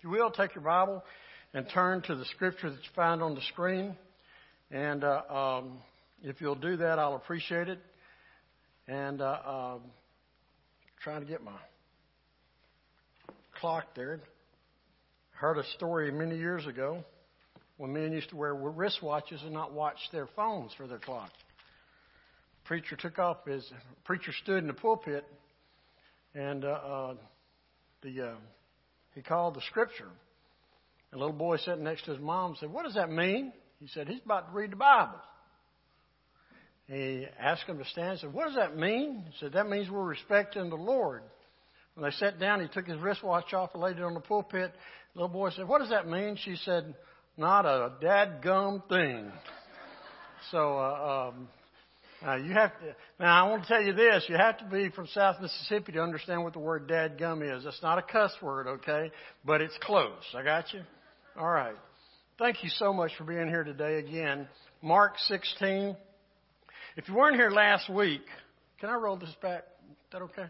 If you will, take your Bible and turn to the scripture that you find on the screen. And uh, um, if you'll do that, I'll appreciate it. And uh, um, trying to get my clock there. Heard a story many years ago when men used to wear wristwatches and not watch their phones for their clock. Preacher took off his preacher stood in the pulpit and uh, uh, the uh, he called the scripture. A little boy sitting next to his mom said, "What does that mean?" He said, "He's about to read the Bible." He asked him to stand. and said, "What does that mean?" He said, "That means we're respecting the Lord." When they sat down, he took his wristwatch off and laid it on the pulpit. The little boy said, "What does that mean?" She said, "Not a dadgum thing." So uh, um, uh, you have to, now I want to tell you this, you have to be from South Mississippi to understand what the word dad gum is. It's not a cuss word, okay? But it's close. I got you? Alright. Thank you so much for being here today again. Mark 16. If you weren't here last week, can I roll this back? Is that okay?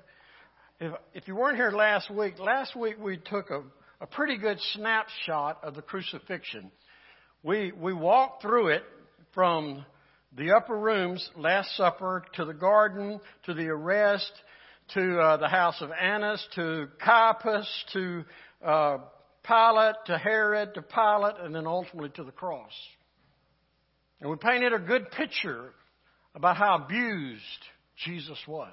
If, if you weren't here last week, last week we took a, a pretty good snapshot of the crucifixion. We, we walked through it from the upper rooms, Last Supper, to the garden, to the arrest, to uh, the house of Annas, to Caiaphas, to uh, Pilate, to Herod, to Pilate, and then ultimately to the cross. And we painted a good picture about how abused Jesus was.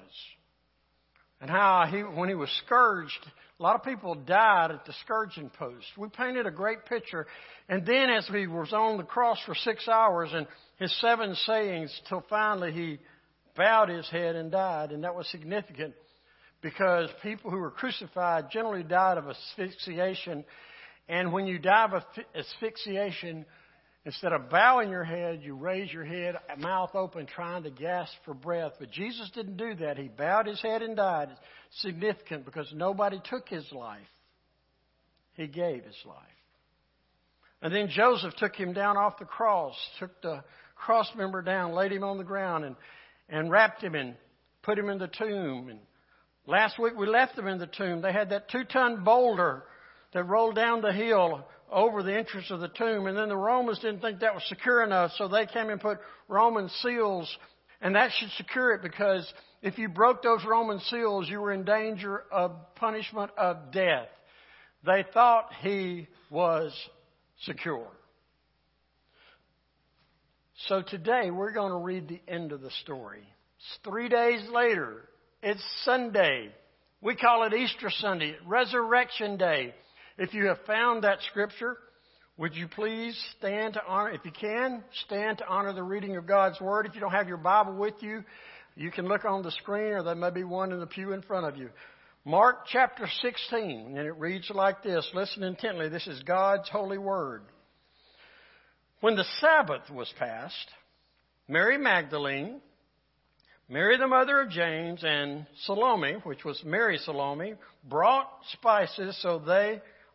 And how he, when he was scourged, a lot of people died at the scourging post. We painted a great picture. And then as he was on the cross for six hours and his seven sayings till finally he bowed his head and died. And that was significant because people who were crucified generally died of asphyxiation. And when you die of asphyxiation, instead of bowing your head, you raise your head, mouth open, trying to gasp for breath. But Jesus didn't do that. He bowed his head and died. Significant because nobody took his life. He gave his life. And then Joseph took him down off the cross, took the cross member down, laid him on the ground, and, and wrapped him and put him in the tomb. And last week we left them in the tomb. They had that two ton boulder that rolled down the hill over the entrance of the tomb. And then the Romans didn't think that was secure enough, so they came and put Roman seals, and that should secure it because if you broke those Roman seals, you were in danger of punishment of death. They thought he was secure. So today we're going to read the end of the story. It's three days later. It's Sunday. We call it Easter Sunday, Resurrection Day. If you have found that scripture, would you please stand to honor, if you can, stand to honor the reading of God's Word. If you don't have your Bible with you, you can look on the screen or there may be one in the pew in front of you. Mark chapter 16, and it reads like this. Listen intently. This is God's holy word. When the Sabbath was past, Mary Magdalene, Mary the mother of James, and Salome, which was Mary Salome, brought spices so they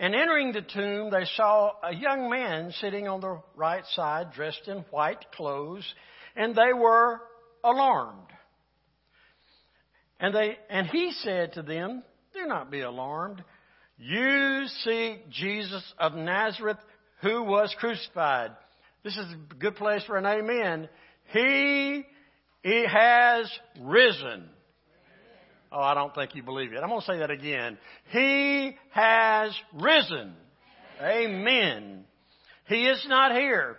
And entering the tomb, they saw a young man sitting on the right side, dressed in white clothes, and they were alarmed. And they, and he said to them, do not be alarmed. You seek Jesus of Nazareth who was crucified. This is a good place for an amen. He he has risen. Oh, I don't think you believe it. I'm going to say that again. He has risen. Amen. He is not here.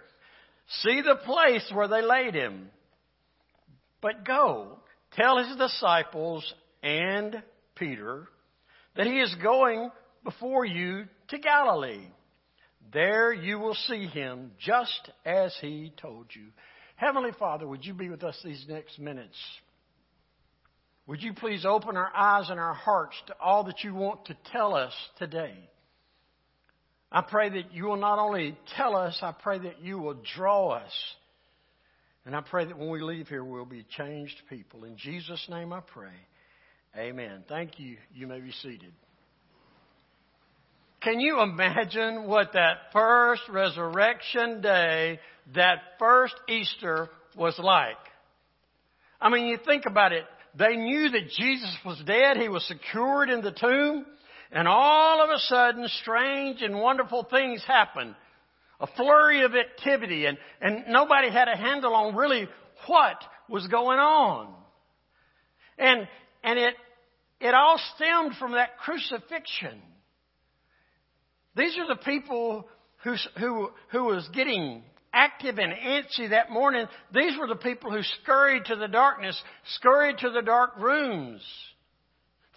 See the place where they laid him. But go, tell his disciples and Peter that he is going before you to Galilee. There you will see him just as he told you. Heavenly Father, would you be with us these next minutes? Would you please open our eyes and our hearts to all that you want to tell us today? I pray that you will not only tell us, I pray that you will draw us. And I pray that when we leave here, we'll be changed people. In Jesus' name I pray. Amen. Thank you. You may be seated. Can you imagine what that first resurrection day, that first Easter was like? I mean, you think about it. They knew that Jesus was dead. He was secured in the tomb. And all of a sudden, strange and wonderful things happened. A flurry of activity and, and nobody had a handle on really what was going on. And, and it, it all stemmed from that crucifixion. These are the people who, who, who was getting active and antsy that morning. These were the people who scurried to the darkness, scurried to the dark rooms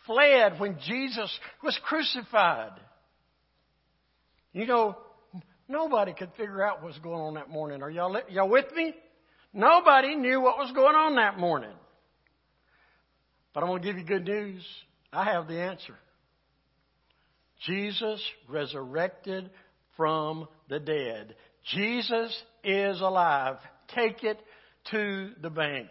fled when Jesus was crucified. You know, nobody could figure out what was going on that morning. Are y'all, y'all with me? Nobody knew what was going on that morning. But I'm going to give you good news. I have the answer. Jesus resurrected from the dead. Jesus is alive. Take it to the bank.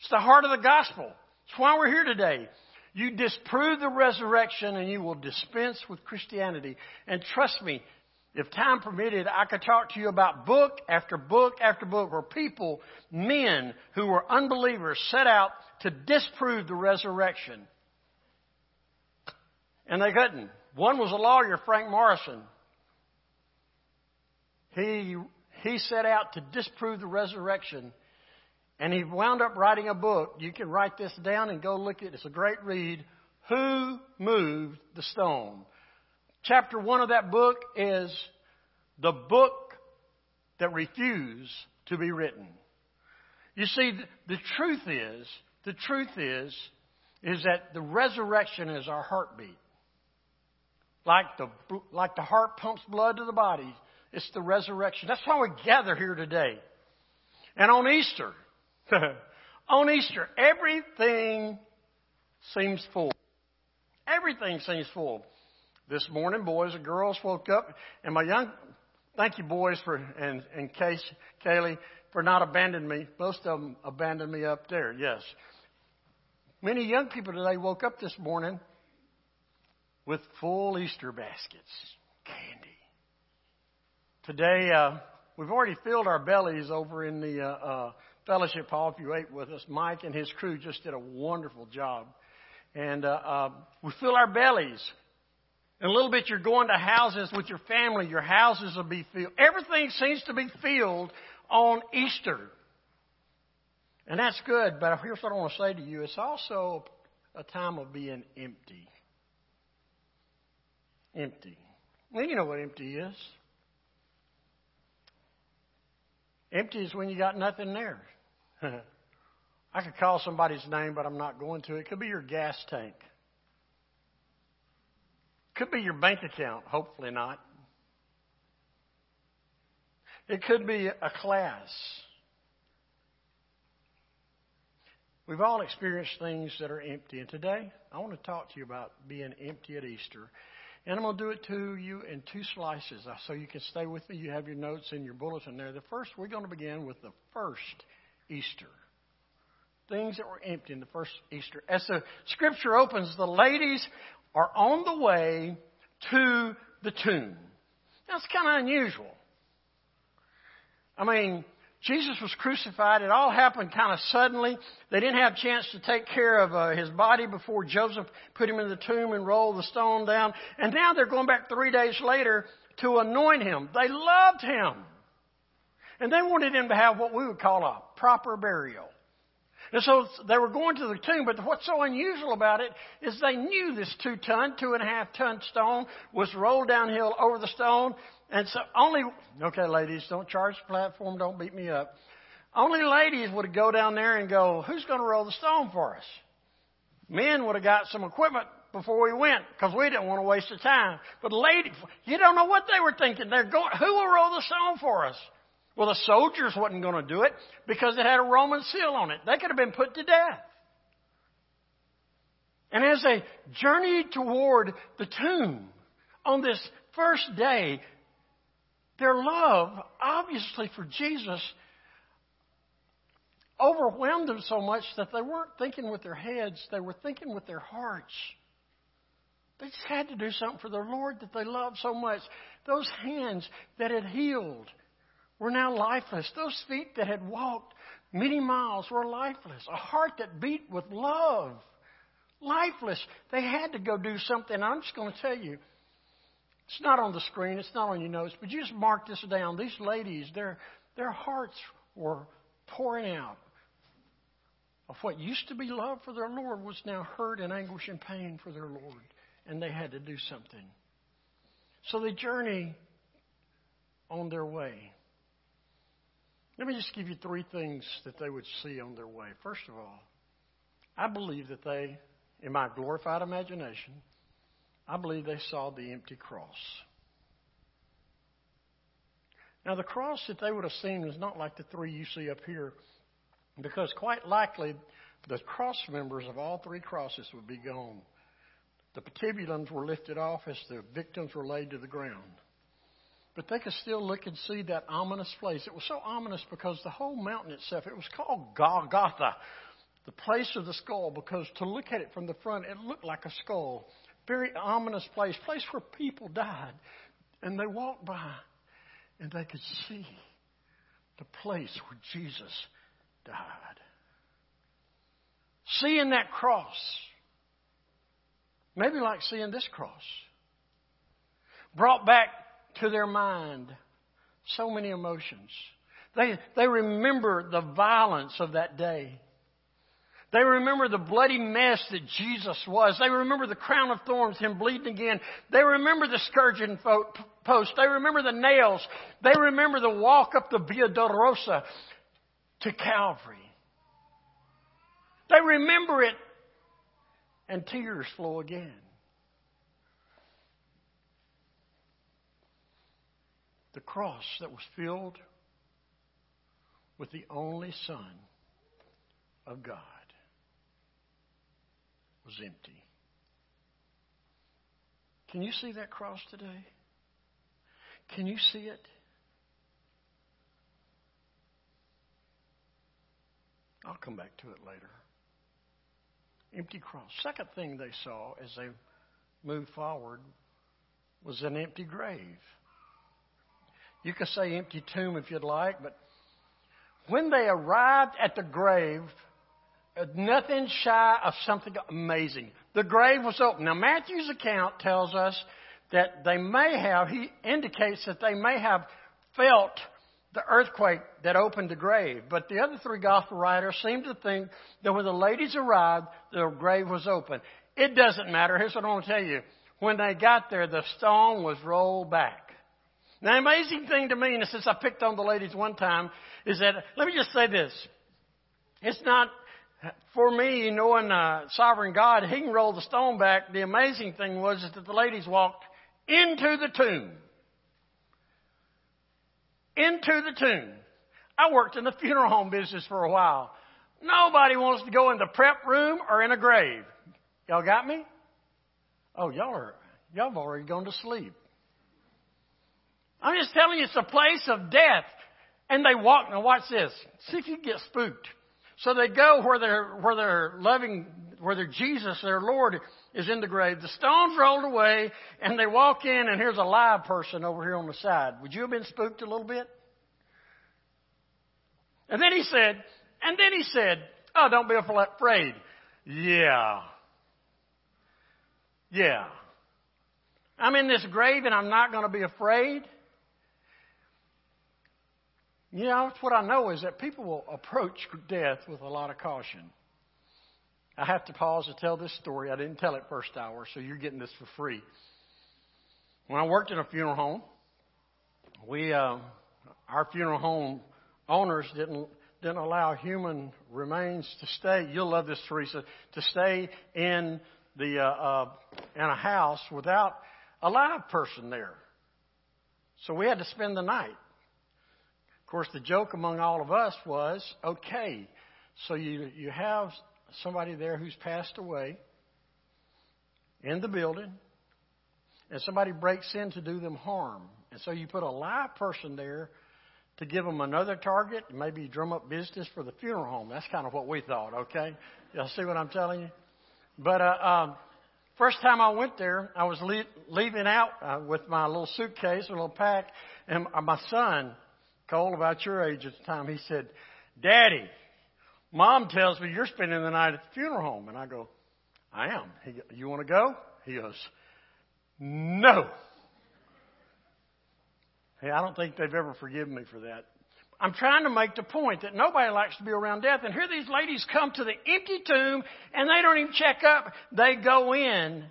It's the heart of the gospel. It's why we're here today. You disprove the resurrection and you will dispense with Christianity. And trust me, if time permitted, I could talk to you about book after book after book where people, men who were unbelievers, set out to disprove the resurrection. And they couldn't. One was a lawyer, Frank Morison. He, he set out to disprove the resurrection and he wound up writing a book. You can write this down and go look at it. It's a great read. Who moved the stone? Chapter one of that book is the book that refused to be written. You see, the truth is, the truth is, is that the resurrection is our heartbeat. Like the, like the heart pumps blood to the body, it's the resurrection. That's why we gather here today. And on Easter, on Easter, everything seems full. Everything seems full. This morning, boys and girls woke up, and my young, thank you, boys, for and and Case, Kaylee, for not abandoning me. Most of them abandoned me up there. Yes. Many young people today woke up this morning with full Easter baskets, candy. Today, uh, we've already filled our bellies over in the uh, uh, fellowship hall if you ate with us. Mike and his crew just did a wonderful job. And uh, uh, we fill our bellies. In a little bit, you're going to houses with your family. Your houses will be filled. Everything seems to be filled on Easter. And that's good, but here's what I want to say to you. It's also a time of being empty. Empty. Well, you know what empty is. Empty is when you got nothing there. I could call somebody's name, but I'm not going to. It could be your gas tank. Could be your bank account, hopefully not. It could be a class. We've all experienced things that are empty. And today, I want to talk to you about being empty at Easter. And I'm going to do it to you in two slices uh, so you can stay with me. You have your notes in your bulletin there. The first, we're going to begin with the first Easter. Things that were empty in the first Easter. As the scripture opens, the ladies are on the way to the tomb. That's kind of unusual. I mean, Jesus was crucified. It all happened kind of suddenly. They didn't have a chance to take care of uh, his body before Joseph put him in the tomb and rolled the stone down. And now they're going back three days later to anoint him. They loved him. And they wanted him to have what we would call a proper burial. And so they were going to the tomb, but what's so unusual about it is they knew this two ton, two and a half ton stone was rolled downhill over the stone. And so only, okay, ladies, don't charge the platform, don't beat me up. Only ladies would have go down there and go, who's going to roll the stone for us? Men would have got some equipment before we went because we didn't want to waste the time. But ladies, you don't know what they were thinking. They're going, who will roll the stone for us? Well, the soldiers wasn't going to do it because it had a Roman seal on it. They could have been put to death. And as they journeyed toward the tomb on this first day, their love, obviously for Jesus, overwhelmed them so much that they weren't thinking with their heads, they were thinking with their hearts. They just had to do something for their Lord that they loved so much. Those hands that had healed were now lifeless. Those feet that had walked many miles were lifeless. A heart that beat with love, lifeless. They had to go do something. I'm just going to tell you. It's not on the screen. It's not on your notes. But you just mark this down. These ladies, their their hearts were pouring out of what used to be love for their Lord was now hurt and anguish and pain for their Lord. And they had to do something. So they journey on their way. Let me just give you three things that they would see on their way. First of all, I believe that they, in my glorified imagination, I believe they saw the empty cross. Now, the cross that they would have seen was not like the three you see up here, because quite likely the cross members of all three crosses would be gone. The patibulums were lifted off as the victims were laid to the ground. But they could still look and see that ominous place. It was so ominous because the whole mountain itself, it was called Golgotha, the place of the skull, because to look at it from the front, it looked like a skull. Very ominous place, place where people died. And they walked by and they could see the place where Jesus died. Seeing that cross, maybe like seeing this cross, brought back to their mind so many emotions. They, they remember the violence of that day. They remember the bloody mess that Jesus was. They remember the crown of thorns, him bleeding again. They remember the scourging post. They remember the nails. They remember the walk up the Via Dolorosa to Calvary. They remember it, and tears flow again. the cross that was filled with the only Son of God was empty. Can you see that cross today? Can you see it? I'll come back to it later. Empty cross. Second thing they saw as they moved forward was an empty grave. You could say empty tomb if you'd like, but when they arrived at the grave, nothing shy of something amazing. The grave was open. Now, Matthew's account tells us that they may have, he indicates that they may have felt the earthquake that opened the grave. But the other three gospel writers seem to think that when the ladies arrived, the grave was open. It doesn't matter. Here's what I want to tell you. When they got there, the stone was rolled back. Now, the amazing thing to me, and since I picked on the ladies one time, is that, let me just say this. It's not, for me, knowing uh, sovereign God, He can roll the stone back. The amazing thing was that the ladies walked into the tomb. Into the tomb. I worked in the funeral home business for a while. Nobody wants to go in the prep room or in a grave. Y'all got me? Oh, y'all are, y'all have already gone to sleep. I'm just telling you, it's a place of death. And they walk. Now watch this. See if you get spooked. So they go where their where loving where their Jesus, their Lord, is in the grave. The stone's rolled away, and they walk in, and here's a live person over here on the side. Would you have been spooked a little bit? And then he said, and then he said, "Oh, don't be afraid." Yeah, yeah. I'm in this grave, and I'm not going to be afraid. You know, what I know is that people will approach death with a lot of caution. I have to pause to tell this story. I didn't tell it first hour, so you're getting this for free. When I worked in a funeral home, we uh, our funeral home owners didn't didn't allow human remains to stay. You'll love this, Teresa, to stay in the uh, uh, in a house without a live person there. So we had to spend the night course, the joke among all of us was, okay, so you, you have somebody there who's passed away in the building, and somebody breaks in to do them harm. And so you put a live person there to give them another target, and maybe drum up business for the funeral home. That's kind of what we thought, okay? Y'all see what I'm telling you? But uh, um, first time I went there, I was le- leaving out uh, with my little suitcase, a little pack, and my son, Cole, about your age at the time, he said, Daddy, Mom tells me you're spending the night at the funeral home. And I go, I am. He, you want to go? He goes, No. Hey, I don't think they've ever forgiven me for that. I'm trying to make the point that nobody likes to be around death. And here these ladies come to the empty tomb and they don't even check up. They go in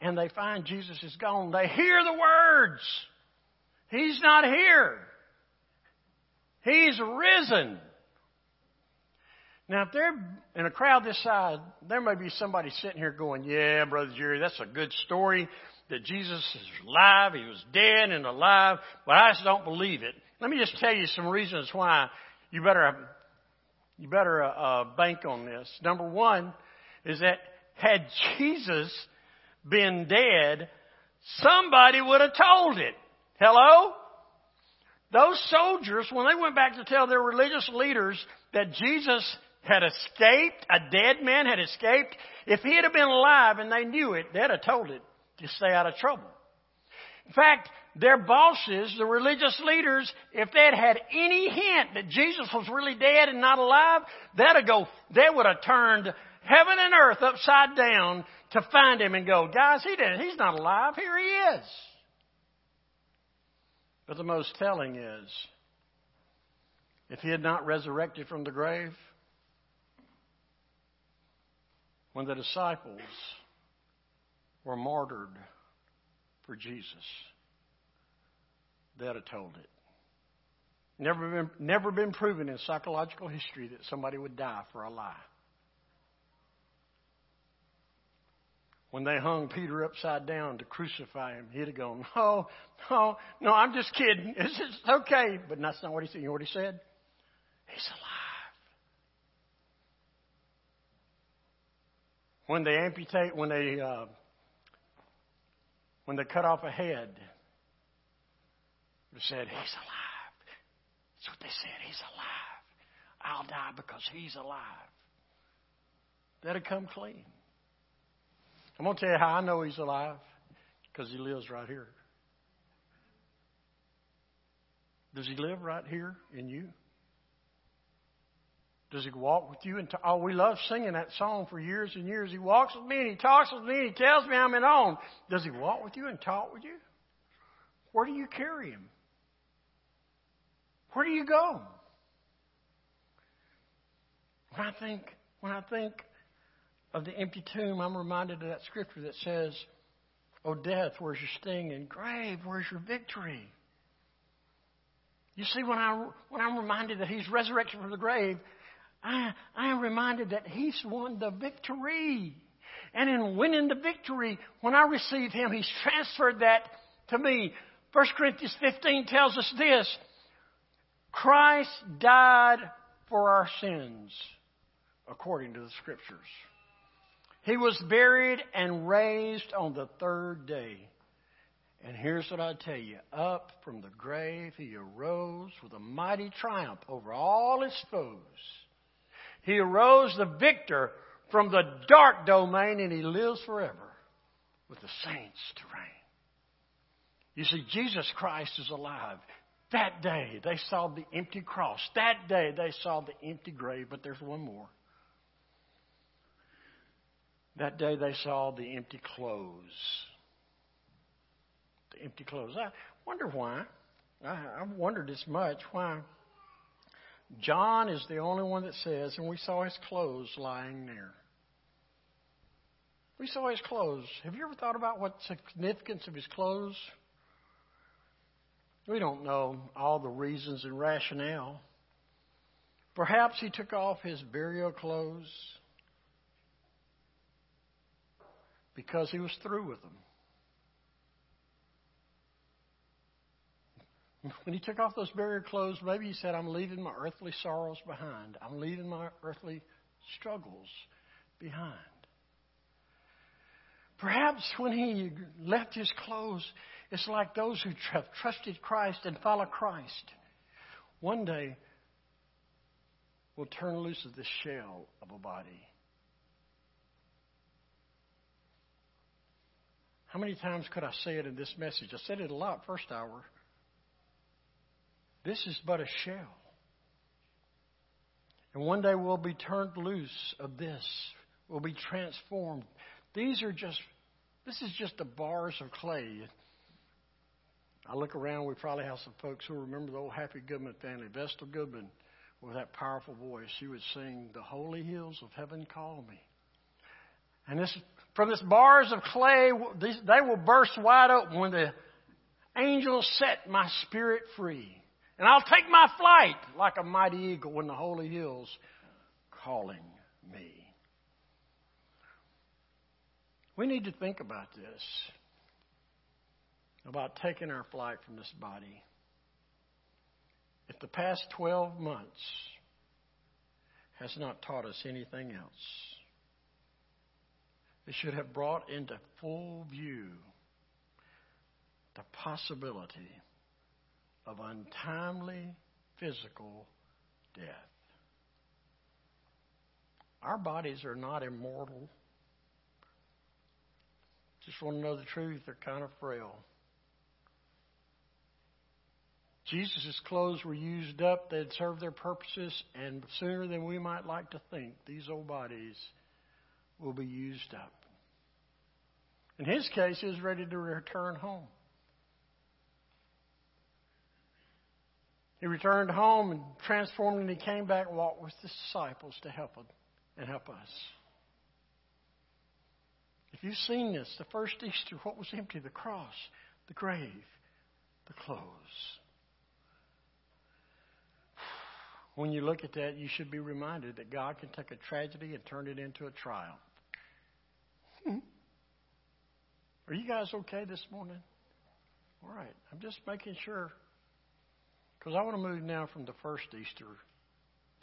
and they find Jesus is gone. They hear the words. He's not here. He's risen. Now, if they're in a crowd this size, there may be somebody sitting here going, Yeah, Brother Jerry, that's a good story that Jesus is alive. He was dead and alive, but I just don't believe it. Let me just tell you some reasons why you better, you better uh, uh bank on this. Number one is that had Jesus been dead, somebody would have told it. Hello? Those soldiers, when they went back to tell their religious leaders that Jesus had escaped, a dead man had escaped, if he had been alive and they knew it, they'd have told it to stay out of trouble. In fact, their bosses, the religious leaders, if they'd had any hint that Jesus was really dead and not alive, have go, they would have turned heaven and earth upside down to find him and go, guys, he didn't, he's not alive. Here he is. But the most telling is, if he had not resurrected from the grave, when the disciples were martyred for Jesus, they'd have told it. Never been, never been proven in psychological history that somebody would die for a lie. When they hung Peter upside down to crucify him, he'd have gone, No, no, no, I'm just kidding. It's, it's okay. But that's not what he said. You know what he said? He's alive. When they amputate, when they, uh, when they cut off a head, they said, He's alive. That's what they said. He's alive. I'll die because he's alive. That'd come clean. I'm going to tell you how I know he's alive because he lives right here. Does he live right here in you? Does he walk with you? And t- oh, we love singing that song for years and years. He walks with me and he talks with me and he tells me I'm in on. Does he walk with you and talk with you? Where do you carry him? Where do you go? When I think, when I think of the empty tomb, I'm reminded of that scripture that says, "O death, where's your sting? And grave, where's your victory?" You see, when I when I'm reminded that He's resurrected from the grave, I I am reminded that He's won the victory. And in winning the victory, when I receive Him, He's transferred that to me. 1 Corinthians 15 tells us this Christ died for our sins, according to the Scriptures. He was buried and raised on the third day. And here's what I tell you up from the grave, he arose with a mighty triumph over all his foes. He arose the victor from the dark domain, and he lives forever with the saints to reign. You see, Jesus Christ is alive. That day they saw the empty cross. That day they saw the empty grave, but there's one more. That day they saw the empty clothes. The empty clothes. I wonder why. I, I've wondered as much why. John is the only one that says, and we saw his clothes lying there. We saw his clothes. Have you ever thought about what significance of his clothes? We don't know all the reasons and rationale. Perhaps he took off his burial clothes because he was through with them. When he took off those burial clothes, maybe he said, I'm leaving my earthly sorrows behind. I'm leaving my earthly struggles behind. Perhaps when he left his clothes, it's like those who have trusted Christ and follow Christ. One day will turn loose of the shell of a body. How many times could I say it in this message? I said it a lot first hour. This is but a shell. And one day we'll be turned loose of this. We'll be transformed. These are just, this is just the bars of clay. I look around, we probably have some folks who remember the old Happy Goodman family. Vestal Goodman, with that powerful voice, she would sing, The Holy Hills of Heaven Call Me. And this, from this bars of clay, they will burst wide open when the angels set my spirit free. And I'll take my flight like a mighty eagle when the holy hills calling me. We need to think about this about taking our flight from this body. If the past 12 months has not taught us anything else, it should have brought into full view the possibility of untimely physical death. Our bodies are not immortal. Just want to know the truth, they're kind of frail. Jesus' clothes were used up, they had served their purposes, and sooner than we might like to think, these old bodies will be used up. In his case, he was ready to return home. He returned home and transformed, and he came back and walked with the disciples to help them and help us. If you've seen this, the first Easter, what was empty? The cross, the grave, the clothes. When you look at that, you should be reminded that God can take a tragedy and turn it into a triumph. Are you guys okay this morning? All right. I'm just making sure because I want to move now from the first Easter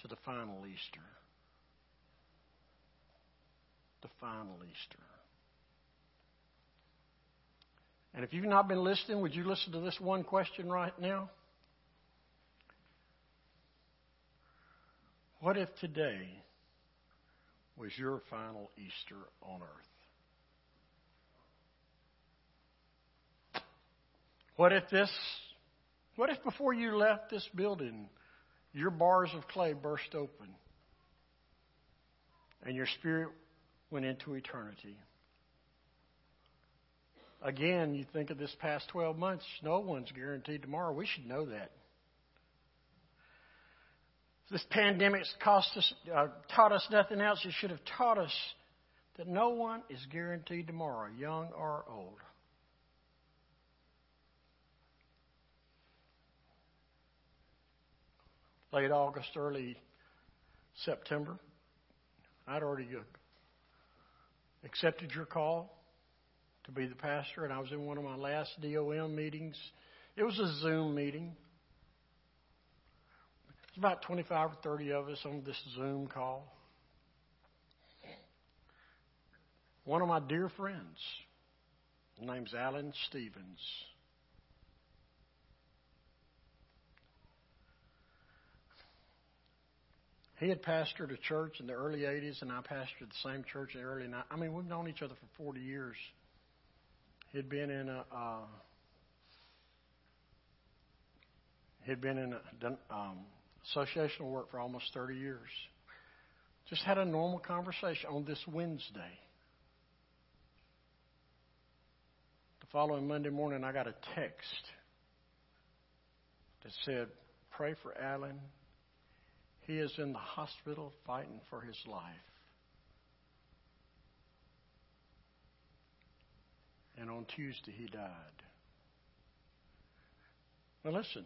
to the final Easter. The final Easter. And if you've not been listening, would you listen to this one question right now? What if today was your final Easter on earth? What if this what if before you left this building, your bars of clay burst open and your spirit went into eternity? Again, you think of this past 12 months, no one's guaranteed tomorrow. We should know that. This pandemic's cost us, uh, taught us nothing else. It should have taught us that no one is guaranteed tomorrow, young or old. Late August, early September. I'd already accepted your call to be the pastor, and I was in one of my last DOM meetings. It was a Zoom meeting. It's about 25 or 30 of us on this Zoom call. One of my dear friends, name's Alan Stevens. He had pastored a church in the early 80s, and I pastored the same church in the early 90s. I mean, we've known each other for 40 years. He'd been in a. Uh, he'd been in a, um, associational work for almost 30 years. Just had a normal conversation on this Wednesday. The following Monday morning, I got a text that said, Pray for Alan he is in the hospital fighting for his life. And on Tuesday, he died. Now, listen,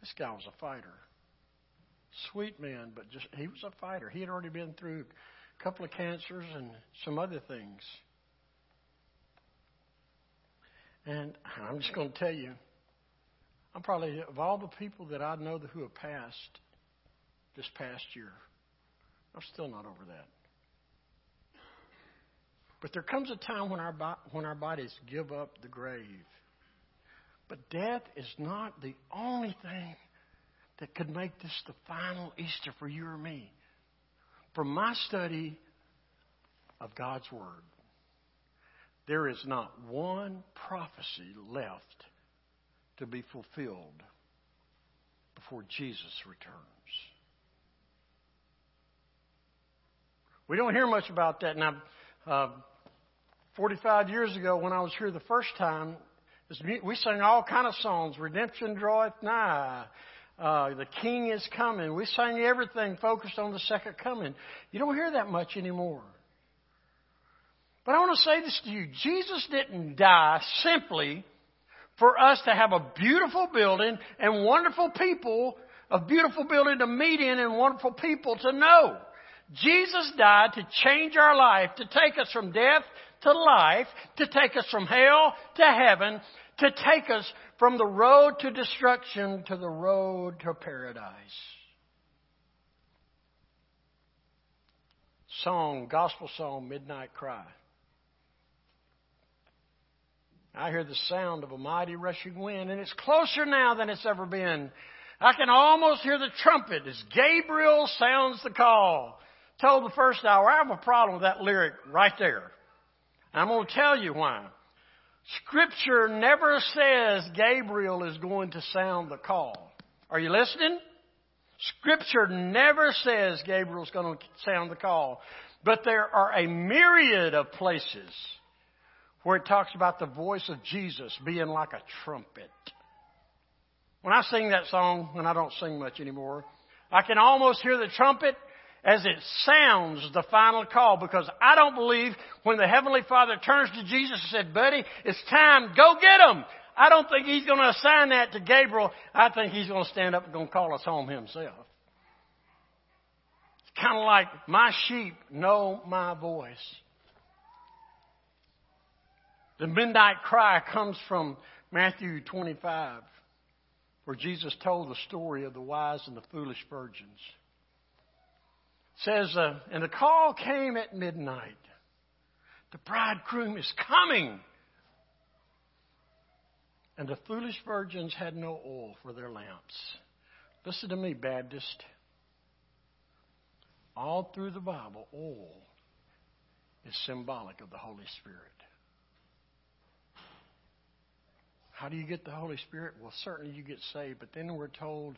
this guy was a fighter. Sweet man, but just he was a fighter. He had already been through a couple of cancers and some other things. And I'm just going to tell you, I'm probably, of all the people that I know who have passed, this past year. I'm still not over that. But there comes a time when our, when our bodies give up the grave. But death is not the only thing that could make this the final Easter for you or me. From my study of God's Word, there is not one prophecy left to be fulfilled before Jesus returns. We don't hear much about that. Now, uh, 45 years ago, when I was here the first time, we sang all kind of songs. Redemption draweth nigh. Uh, the King is coming. We sang everything focused on the second coming. You don't hear that much anymore. But I want to say this to you. Jesus didn't die simply for us to have a beautiful building and wonderful people, a beautiful building to meet in and wonderful people to know. Jesus died to change our life, to take us from death to life, to take us from hell to heaven, to take us from the road to destruction to the road to paradise. Song, gospel song, Midnight Cry. I hear the sound of a mighty rushing wind, and it's closer now than it's ever been. I can almost hear the trumpet as Gabriel sounds the call. Told the first hour, I have a problem with that lyric right there. And I'm going to tell you why. Scripture never says Gabriel is going to sound the call. Are you listening? Scripture never says Gabriel's going to sound the call. But there are a myriad of places where it talks about the voice of Jesus being like a trumpet. When I sing that song, and I don't sing much anymore, I can almost hear the trumpet as it sounds the final call because I don't believe when the Heavenly Father turns to Jesus and said, buddy, it's time, go get them. I don't think he's going to assign that to Gabriel. I think he's going to stand up and going to call us home himself. It's kind of like my sheep know my voice. The midnight cry comes from Matthew 25, where Jesus told the story of the wise and the foolish virgins says, uh, and the call came at midnight. The bridegroom is coming. And the foolish virgins had no oil for their lamps. Listen to me, Baptist. All through the Bible, oil is symbolic of the Holy Spirit. How do you get the Holy Spirit? Well, certainly you get saved, but then we're told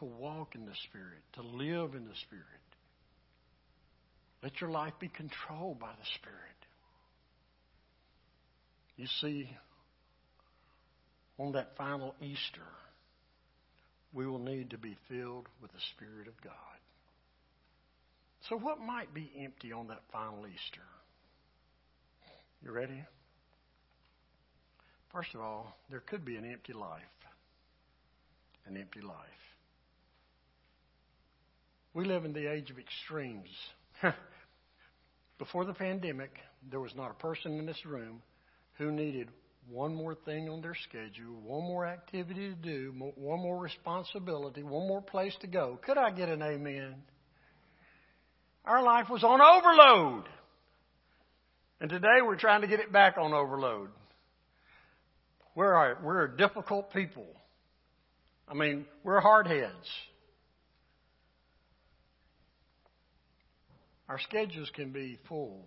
to walk in the Spirit, to live in the Spirit. Let your life be controlled by the Spirit. You see, on that final Easter, we will need to be filled with the Spirit of God. So, what might be empty on that final Easter? You ready? First of all, there could be an empty life. An empty life. We live in the age of extremes. Before the pandemic, there was not a person in this room who needed one more thing on their schedule, one more activity to do, one more responsibility, one more place to go. Could I get an amen? Our life was on overload. And today we're trying to get it back on overload. We're we're a difficult people. I mean, we're hardheads. Our schedules can be full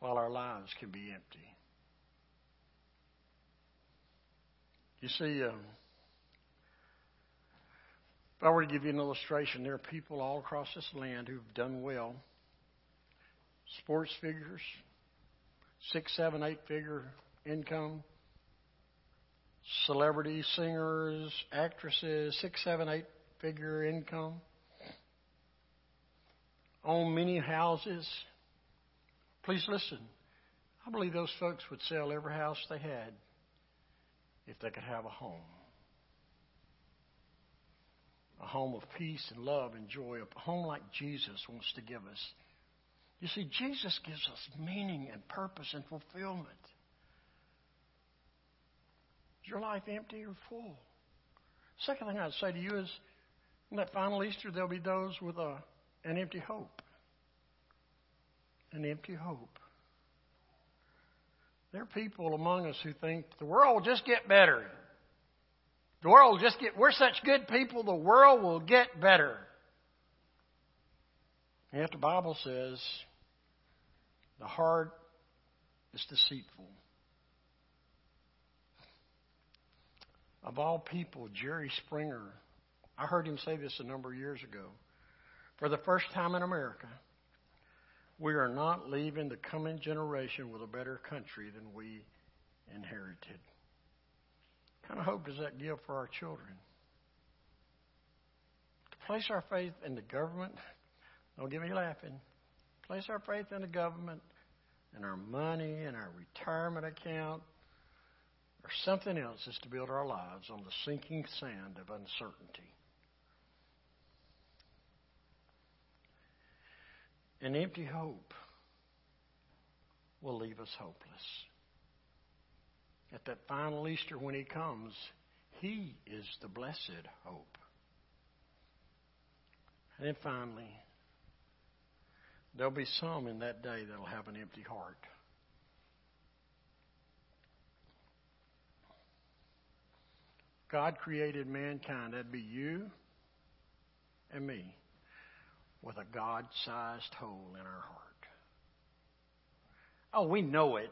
while our lives can be empty. You see, um, if I were to give you an illustration, there are people all across this land who've done well. Sports figures, six, seven, eight figure income. Celebrity singers, actresses, six, seven, eight figure income own many houses. Please listen. I believe those folks would sell every house they had if they could have a home. A home of peace and love and joy, a home like Jesus wants to give us. You see, Jesus gives us meaning and purpose and fulfillment. Is your life empty or full? Second thing I'd say to you is, in that final Easter, there'll be those with a an empty hope. An empty hope. There are people among us who think the world will just get better. The world will just get, we're such good people, the world will get better. And yet the Bible says the heart is deceitful. Of all people, Jerry Springer, I heard him say this a number of years ago. For the first time in America, we are not leaving the coming generation with a better country than we inherited. What kind of hope does that give for our children? To place our faith in the government, don't get me laughing, place our faith in the government and our money and our retirement account or something else is to build our lives on the sinking sand of uncertainty. An empty hope will leave us hopeless. At that final Easter when He comes, He is the blessed hope. And then finally, there'll be some in that day that'll have an empty heart. God created mankind. That'd be you and me with a God sized hole in our heart. Oh, we know it.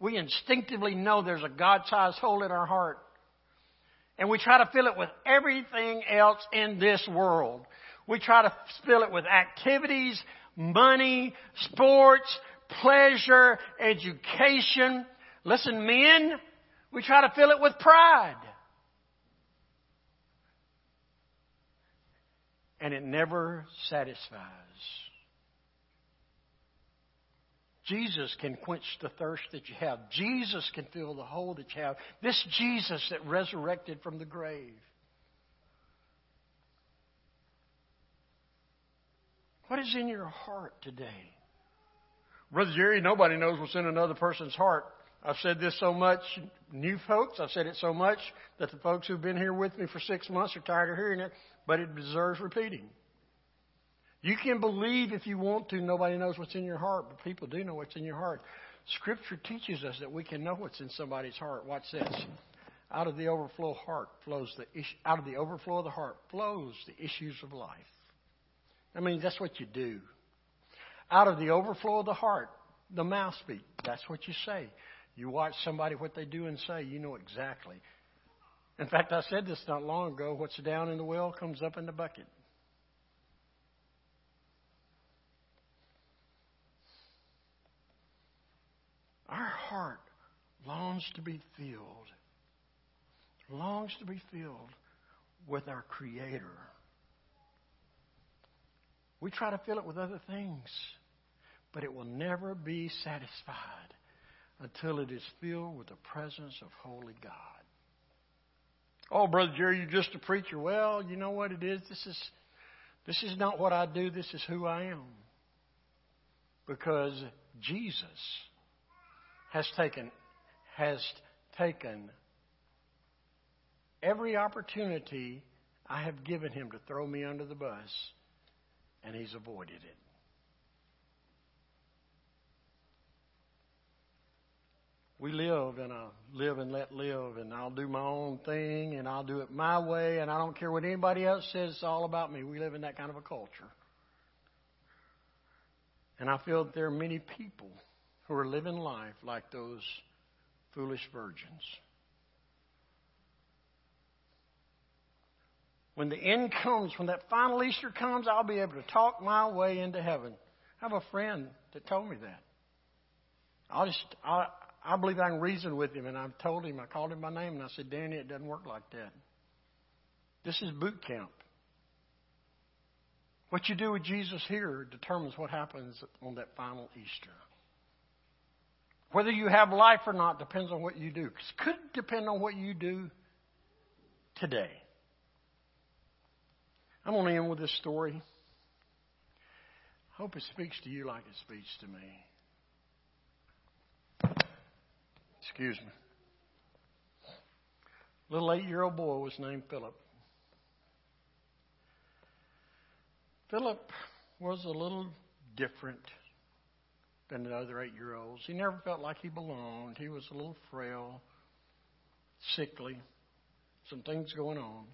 We instinctively know there's a God sized hole in our heart. And we try to fill it with everything else in this world. We try to fill it with activities, money, sports, pleasure, education. Listen, men, we try to fill it with pride. And it never satisfies. Jesus can quench the thirst that you have. Jesus can fill the hole that you have. This Jesus that resurrected from the grave. What is in your heart today? Brother Jerry, nobody knows what's in another person's heart. I've said this so much, new folks, I've said it so much that the folks who've been here with me for six months are tired of hearing it but it deserves repeating. You can believe if you want to, nobody knows what's in your heart, but people do know what's in your heart. Scripture teaches us that we can know what's in somebody's heart. Watch this. Out of the overflow heart flows the out of the overflow of the heart flows the issues of life. I mean, that's what you do. Out of the overflow of the heart, the mouth speaks. That's what you say. You watch somebody what they do and say, you know exactly. In fact, I said this not long ago what's down in the well comes up in the bucket. Our heart longs to be filled, longs to be filled with our Creator. We try to fill it with other things, but it will never be satisfied until it is filled with the presence of Holy God. Oh, Brother Jerry, you're just a preacher. Well, you know what it is? This is this is not what I do, this is who I am. Because Jesus has taken has taken every opportunity I have given him to throw me under the bus, and he's avoided it. We live in a live and let live, and I'll do my own thing, and I'll do it my way, and I don't care what anybody else says. It's all about me. We live in that kind of a culture. And I feel that there are many people who are living life like those foolish virgins. When the end comes, when that final Easter comes, I'll be able to talk my way into heaven. I have a friend that told me that. I'll just, I, I believe I can reason with him. And I told him, I called him by name, and I said, Danny, it doesn't work like that. This is boot camp. What you do with Jesus here determines what happens on that final Easter. Whether you have life or not depends on what you do. It could depend on what you do today. I'm going to end with this story. I hope it speaks to you like it speaks to me. Excuse me. Little eight year old boy was named Philip. Philip was a little different than the other eight year olds. He never felt like he belonged. He was a little frail, sickly, some things going on.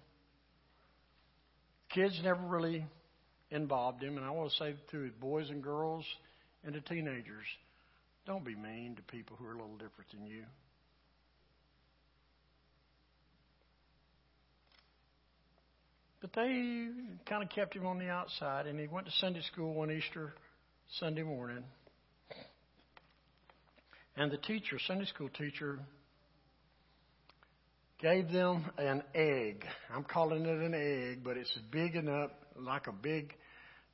Kids never really involved him, and I want to say to boys and girls and to teenagers, don't be mean to people who are a little different than you. But they kind of kept him on the outside, and he went to Sunday school one Easter Sunday morning. And the teacher, Sunday school teacher, gave them an egg. I'm calling it an egg, but it's big enough, like a big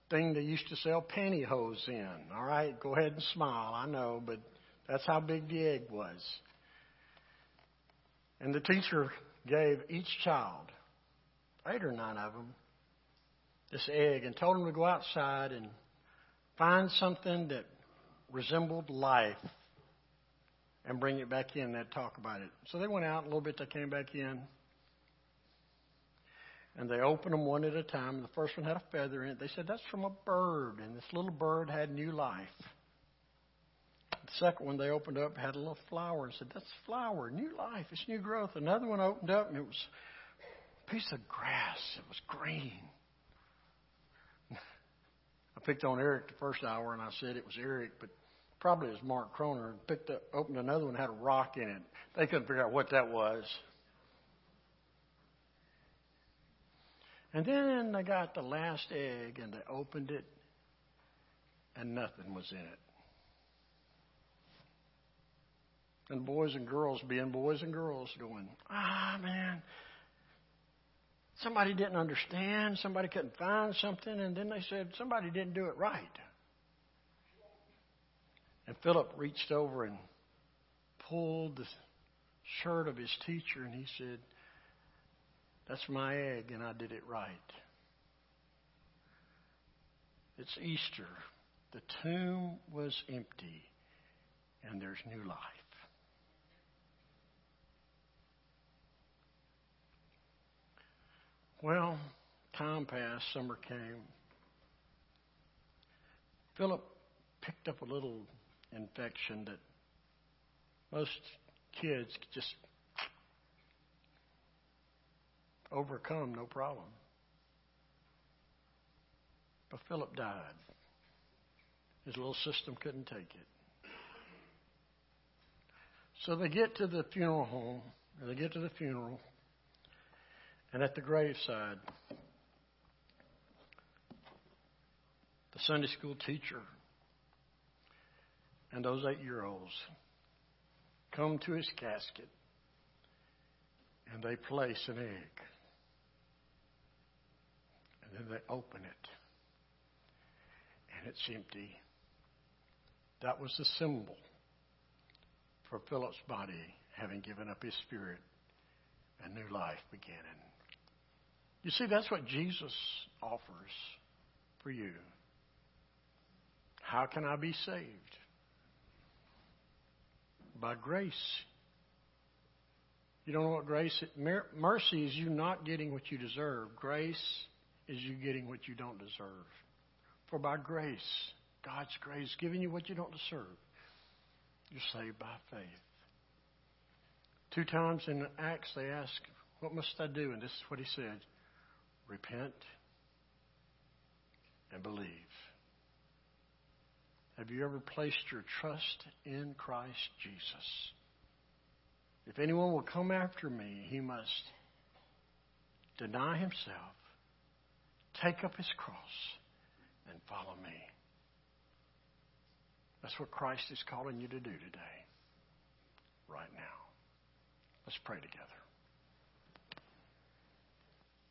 thing they used to sell pantyhose in. All right, go ahead and smile. I know, but that's how big the egg was. And the teacher gave each child eight or nine of them, this egg and told them to go outside and find something that resembled life and bring it back in. They'd talk about it. So they went out a little bit. They came back in. And they opened them one at a time. The first one had a feather in it. They said, That's from a bird. And this little bird had new life. The second one they opened up had a little flower and said, That's flower, new life, it's new growth. Another one opened up and it was piece of grass. It was green. I picked on Eric the first hour and I said it was Eric, but probably it was Mark Croner. And picked up, opened another one had a rock in it. They couldn't figure out what that was. And then they got the last egg and they opened it and nothing was in it. And boys and girls being boys and girls going, ah, man, Somebody didn't understand, somebody couldn't find something, and then they said somebody didn't do it right. And Philip reached over and pulled the shirt of his teacher, and he said, That's my egg, and I did it right. It's Easter. The tomb was empty, and there's new life. Well, time passed, summer came. Philip picked up a little infection that most kids just overcome no problem. But Philip died. His little system couldn't take it. So they get to the funeral home, and they get to the funeral, and at the graveside, the Sunday school teacher and those eight year olds come to his casket and they place an egg. They open it. And it's empty. That was the symbol for Philip's body having given up his spirit and new life beginning. You see, that's what Jesus offers for you. How can I be saved? By grace. You don't know what grace is? Mercy is you not getting what you deserve. Grace is you getting what you don't deserve. For by grace, God's grace, giving you what you don't deserve, you're saved by faith. Two times in Acts they ask, What must I do? And this is what he said repent and believe. Have you ever placed your trust in Christ Jesus? If anyone will come after me, he must deny himself, take up his cross, and follow me. That's what Christ is calling you to do today, right now. Let's pray together.